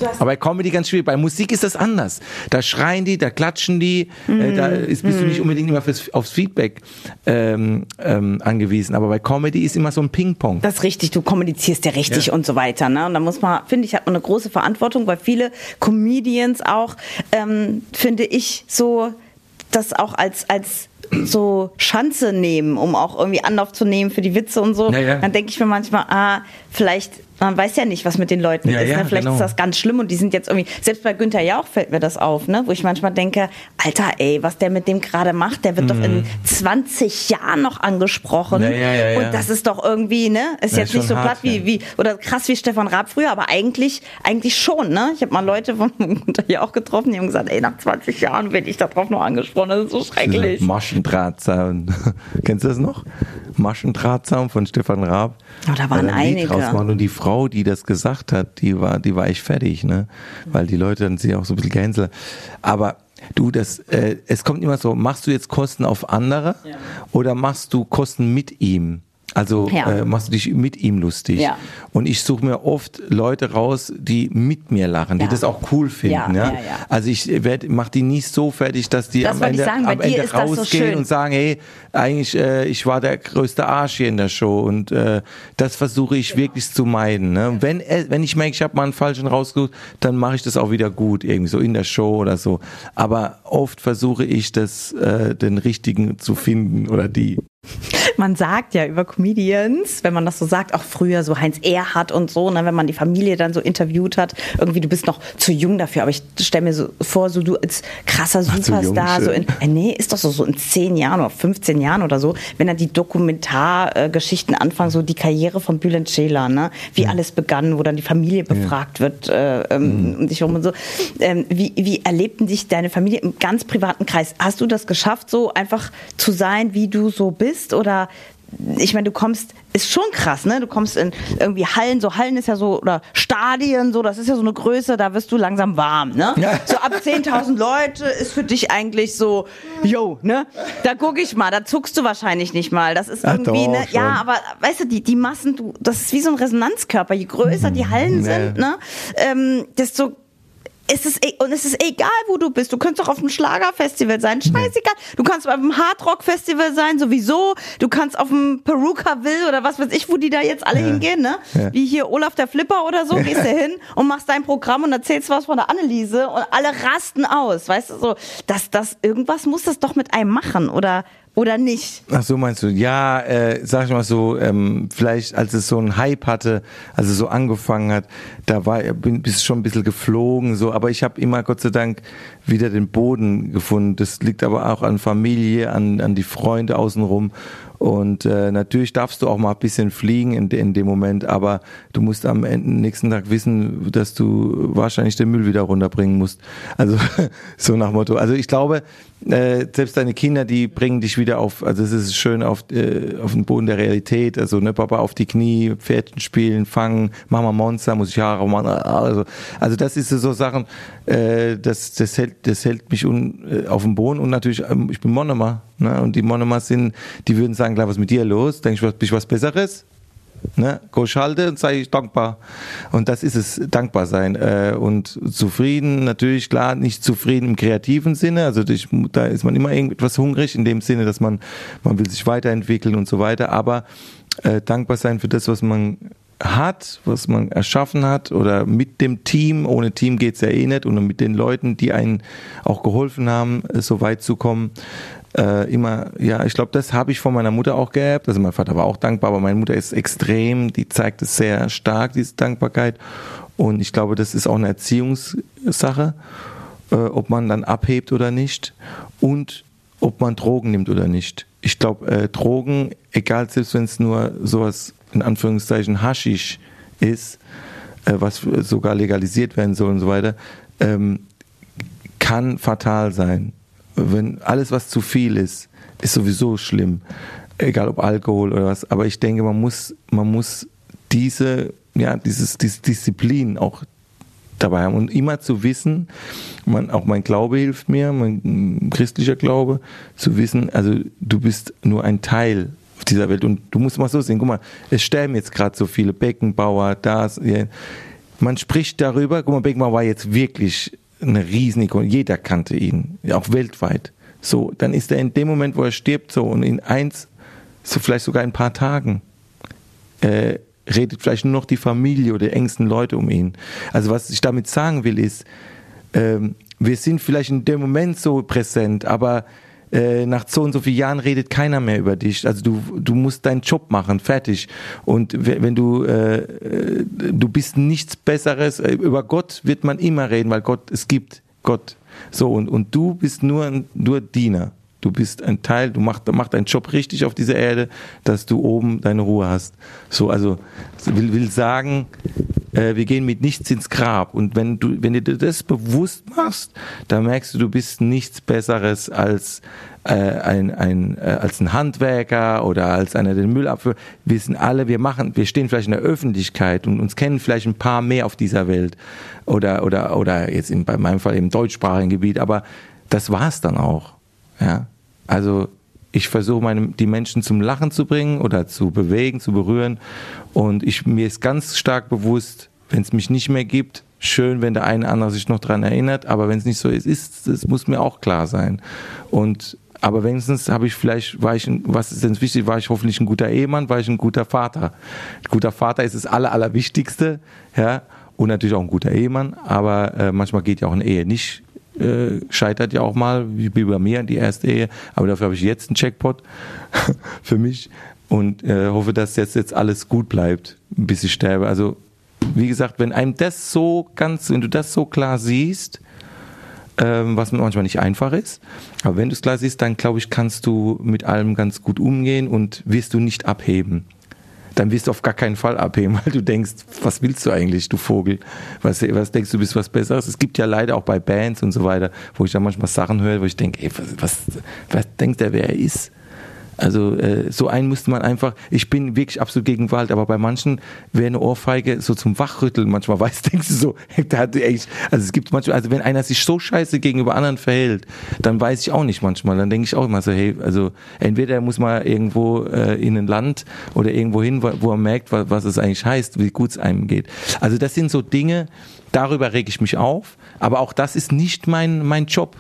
Aber bei Comedy ganz schwierig. Bei Musik ist das anders. Da schreien die, da klatschen die, äh, da ist, bist du nicht unbedingt immer fürs, aufs Feedback ähm, ähm, angewiesen. Aber bei Comedy ist immer so ein Ping-Pong. Das ist richtig, du kommunizierst ja richtig Ja. und so weiter. Ne? Und da muss man, finde ich, hat man eine große Verantwortung, weil viele Comedians auch, ähm, finde ich, so das auch als, als so Schanze nehmen, um auch irgendwie Anlauf zu nehmen für die Witze und so. Ja, ja. Dann denke ich mir manchmal, ah, vielleicht, man weiß ja nicht, was mit den Leuten Ja, ist. ja, ne? Vielleicht genau. ist das ganz schlimm und die sind jetzt irgendwie, selbst bei Günther Jauch fällt mir das auf, ne? wo ich manchmal denke, Alter, ey, was der mit dem gerade macht, der wird doch in 20 Jahren noch angesprochen. Mhm. Ja. Und das ist doch irgendwie, ne? Ist jetzt nicht schon so hart, platt wie, wie, oder krass wie Stefan Raab früher, aber eigentlich, eigentlich schon, ne? Ich habe mal Leute von <laughs> Günther Jauch getroffen, die haben gesagt, ey, nach 20 Jahren werde ich darauf noch angesprochen, das ist so schrecklich. Maschendrahtzaun. <laughs> Kennst du das noch? Maschendrahtzaun von Stefan Raab. Oh, da waren ein einige. rausmacht Und die Frau, die das gesagt hat, die war, die war echt fertig, ne? Weil die Leute dann sie auch so ein bisschen gehänselt. Aber du, das, äh, es kommt immer so, machst du jetzt Kosten auf andere oder machst du Kosten mit ihm? Also Ja. äh, machst du dich mit ihm lustig. Ja. Und ich suche mir oft Leute raus, die mit mir lachen, die das auch cool finden. Ja. Also ich werd, mach die nicht so fertig, dass die Das am Ende, sagen, am Ende so rausgehen schön. und sagen, hey, eigentlich äh, ich war der größte Arsch hier in der Show und äh, das versuche ich wirklich zu meiden. Ne? Wenn äh, wenn ich merke, ich habe mal einen falschen rausgesucht, dann mache ich das auch wieder gut irgendwie so in der Show oder so. Aber oft versuche ich das äh, den richtigen zu finden oder die Man sagt ja über Comedians, wenn man das so sagt, auch früher so Heinz Erhardt und so, ne, wenn man die Familie dann so interviewt hat, irgendwie du bist noch zu jung dafür, aber ich stelle mir so vor, so du als krasser Ach, Superstar, so in, äh, nee, ist doch so, so in 10 Jahren oder 15 Jahren oder so, wenn dann die Dokumentargeschichten anfangen, so die Karriere von Bülent Ceylan, ne, wie alles begann, wo dann die Familie befragt wird äh, ähm, um dich herum und so. Ähm, wie, wie erlebten dich deine Familie im ganz privaten Kreis? Hast du das geschafft, so einfach zu sein, wie du so bist? Oder ich meine, du kommst, ist schon krass, ne? Du kommst in irgendwie Hallen, so Hallen ist ja so, oder Stadien, so, das ist ja so eine Größe, da wirst du langsam warm, ne? Ja. So ab 10.000 Leute ist für dich eigentlich so, yo, ne? Da guck ich mal, da zuckst du wahrscheinlich nicht mal. Das ist Ach irgendwie, doch, ne? schon. Ja, aber weißt du, die, die Massen, du, das ist wie so ein Resonanzkörper. Je größer die Hallen Ja. sind, ne? Ähm, desto es ist, e- und es ist egal, wo du bist. Du könntest auch auf einem Schlagerfestival sein. Scheißegal. Du kannst auf einem Hardrock-Festival sein, sowieso. Du kannst auf dem Perukaville oder was weiß ich, wo die da jetzt alle hingehen, ne? Ja. Wie hier Olaf der Flipper oder so, gehst du <laughs> hin und machst dein Programm und erzählst was von der Anneliese und alle rasten aus. Weißt du, so, das, das, irgendwas muss das doch mit einem machen oder, oder nicht. Ach so meinst du? Ja, äh, sag ich mal so, ähm, vielleicht als es so einen Hype hatte, als es so angefangen hat, da war bin bist schon ein bisschen geflogen, so, aber ich habe immer Gott sei Dank wieder den Boden gefunden. Das liegt aber auch an Familie, an, an die Freunde außenrum. Und äh, natürlich darfst du auch mal ein bisschen fliegen in, in dem Moment, aber du musst am Ende, nächsten Tag wissen, dass du wahrscheinlich den Müll wieder runterbringen musst. Also <laughs> so nach Motto. Also ich glaube, äh, selbst deine Kinder, die bringen dich wieder auf, also es ist schön auf, äh, auf den Boden der Realität. Also ne, Papa auf die Knie, Pferdchen spielen, fangen, Mama Monster, muss ich Haare machen. Also, also das ist so Sachen, äh, das, das, hält, das hält mich un, äh, auf dem Boden und natürlich, ähm, ich bin Monomer. Ne? Und die Monomers sind, die würden sagen, klar, was ist mit dir los? Du, was- bist du was Besseres? Ne? Go schalte und sei ich dankbar. Und das ist es, dankbar sein. Äh, und zufrieden, natürlich, klar, nicht zufrieden im kreativen Sinne. Also ich, da ist man immer irgendetwas hungrig, in dem Sinne, dass man, man will sich weiterentwickeln und so weiter. Aber äh, dankbar sein für das, was man hat, was man erschaffen hat oder mit dem Team, ohne Team geht's ja eh nicht und mit den Leuten, die einen auch geholfen haben, so weit zu kommen, äh, immer, ja, ich glaube, das habe ich von meiner Mutter auch geerbt. Also mein Vater war auch dankbar, aber meine Mutter ist extrem, die zeigt es sehr stark, diese Dankbarkeit. Und ich glaube, das ist auch eine Erziehungssache, äh, ob man dann abhebt oder nicht und ob man Drogen nimmt oder nicht. Ich glaube, äh, Drogen, egal selbst wenn es nur sowas in Anführungszeichen Haschisch ist, äh, was sogar legalisiert werden soll und so weiter, ähm, kann fatal sein. Wenn alles, was zu viel ist, ist sowieso schlimm. Egal ob Alkohol oder was. Aber ich denke, man muss, man muss diese, ja, dieses, diese Disziplin auch dabei haben und immer zu wissen, man, auch mein Glaube hilft mir, mein christlicher Glaube, zu wissen, also du bist nur ein Teil dieser Welt und du musst mal so sehen, guck mal, es sterben jetzt gerade so viele Beckenbauer, das, man spricht darüber, guck mal, Beckenbauer war jetzt wirklich eine Riesenikone, jeder kannte ihn, auch weltweit. So, dann ist er in dem Moment, wo er stirbt, so und in eins, so vielleicht sogar in ein paar Tagen, äh, redet vielleicht nur noch die Familie oder die engsten Leute um ihn. Also was ich damit sagen will ist, ähm, wir sind vielleicht in dem Moment so präsent, aber äh, nach so und so vielen Jahren redet keiner mehr über dich. Also du, du musst deinen Job machen, fertig. Und we- wenn du, äh, äh, du bist nichts Besseres, äh, über Gott wird man immer reden, weil Gott, es gibt Gott. So, und, und du bist nur, nur Diener. Du bist ein Teil, du machst mach deinen Job richtig auf dieser Erde, dass du oben deine Ruhe hast. So, also will, will sagen, äh, wir gehen mit nichts ins Grab. Und wenn du, wenn du dir das bewusst machst, dann merkst du, du bist nichts Besseres als äh, ein, ein, äh, als ein Handwerker oder als einer, der den Müll abfüllt. Wir sind alle, wir machen, wir stehen vielleicht in der Öffentlichkeit und uns kennen vielleicht ein paar mehr auf dieser Welt oder oder oder jetzt in, bei meinem Fall im deutschsprachigen Gebiet. Aber das war's dann auch. Ja, also ich versuche meine, die Menschen zum Lachen zu bringen oder zu bewegen, zu berühren. Und ich, mir ist ganz stark bewusst, wenn es mich nicht mehr gibt, schön, wenn der eine oder andere sich noch dran erinnert, aber wenn es nicht so ist, ist, das muss mir auch klar sein. Und aber wenigstens habe ich vielleicht, war ich, was ist denn wichtig, war ich hoffentlich ein guter Ehemann, war ich ein guter Vater. Ein guter Vater ist das Aller, Allerwichtigste, ja, und natürlich auch ein guter Ehemann, aber äh, manchmal geht ja auch eine Ehe nicht äh, scheitert ja auch mal, wie, bei mir, die erste Ehe. Aber dafür habe ich jetzt einen Checkpot <laughs> für mich und äh, hoffe, dass jetzt, jetzt alles gut bleibt, bis ich sterbe. Also, wie gesagt, wenn einem das so ganz, wenn du das so klar siehst, ähm, was manchmal nicht einfach ist, aber wenn du es klar siehst, dann glaube ich, kannst du mit allem ganz gut umgehen und wirst du nicht abheben dann wirst du auf gar keinen Fall abheben, <laughs> weil du denkst, was willst du eigentlich, du Vogel? Was, was denkst du, bist was Besseres? Es gibt ja leider auch bei Bands und so weiter, wo ich dann manchmal Sachen höre, wo ich denke, ey, was, was, was denkt der, wer er ist? Also äh, so einen müsste man einfach, ich bin wirklich absolut gegen Gewalt, aber bei manchen wäre eine Ohrfeige so zum Wachrütteln manchmal <laughs> weiß, denkst du so, da hat echt, also es gibt manchmal, also wenn einer sich so scheiße gegenüber anderen verhält, dann weiß ich auch nicht manchmal, dann denke ich auch immer so, hey, also entweder er muss mal irgendwo äh, in ein Land oder irgendwo hin, wo, wo er merkt, was, was es eigentlich heißt, wie gut es einem geht. Also das sind so Dinge, darüber reg ich mich auf, aber auch das ist nicht mein, mein Job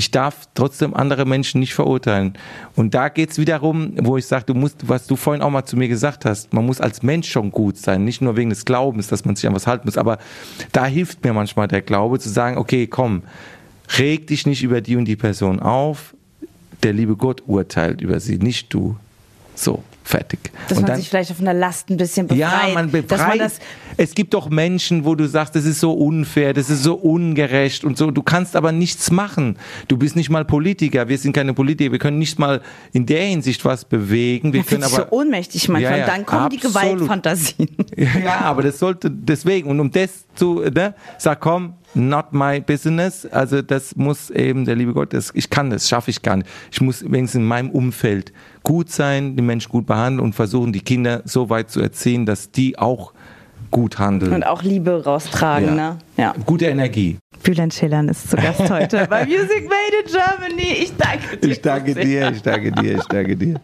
ich darf trotzdem andere Menschen nicht verurteilen. Und da geht's wiederum, wo ich sage, du musst, was du vorhin auch mal zu mir gesagt hast, man muss als Mensch schon gut sein, nicht nur wegen des Glaubens, dass man sich an was halten muss, aber da hilft mir manchmal der Glaube zu sagen, okay, komm, reg dich nicht über die und die Person auf, der liebe Gott urteilt über sie, nicht du. So fertig. Dass und man dann, sich vielleicht auf einer Last ein bisschen befreit. ja, man befreit. Man das, es gibt doch Menschen, wo du sagst, das ist so unfair, das ist so ungerecht und so. Du kannst aber nichts machen. Du bist nicht mal Politiker. Wir sind keine Politiker. Wir können nicht mal in der Hinsicht was bewegen. Wir man können aber so ohnmächtig manchmal. Ja, ja, dann kommen die absolut. Gewaltfantasien. <laughs> ja, aber das sollte deswegen und um das zu, ne, sag komm, not my business. Also das muss eben der liebe Gott, das, ich kann das, schaffe ich gar nicht. Ich muss wenigstens in meinem Umfeld gut sein, die Menschen gut behandeln und versuchen, die Kinder so weit zu erziehen, dass die auch gut handeln. Und auch Liebe raustragen, Ja. ne? Ja. Gute Energie. Bülent Schillern ist zu Gast <laughs> heute bei Music Made in Germany. Ich danke dir. Ich danke dir, ich danke dir, ich danke dir.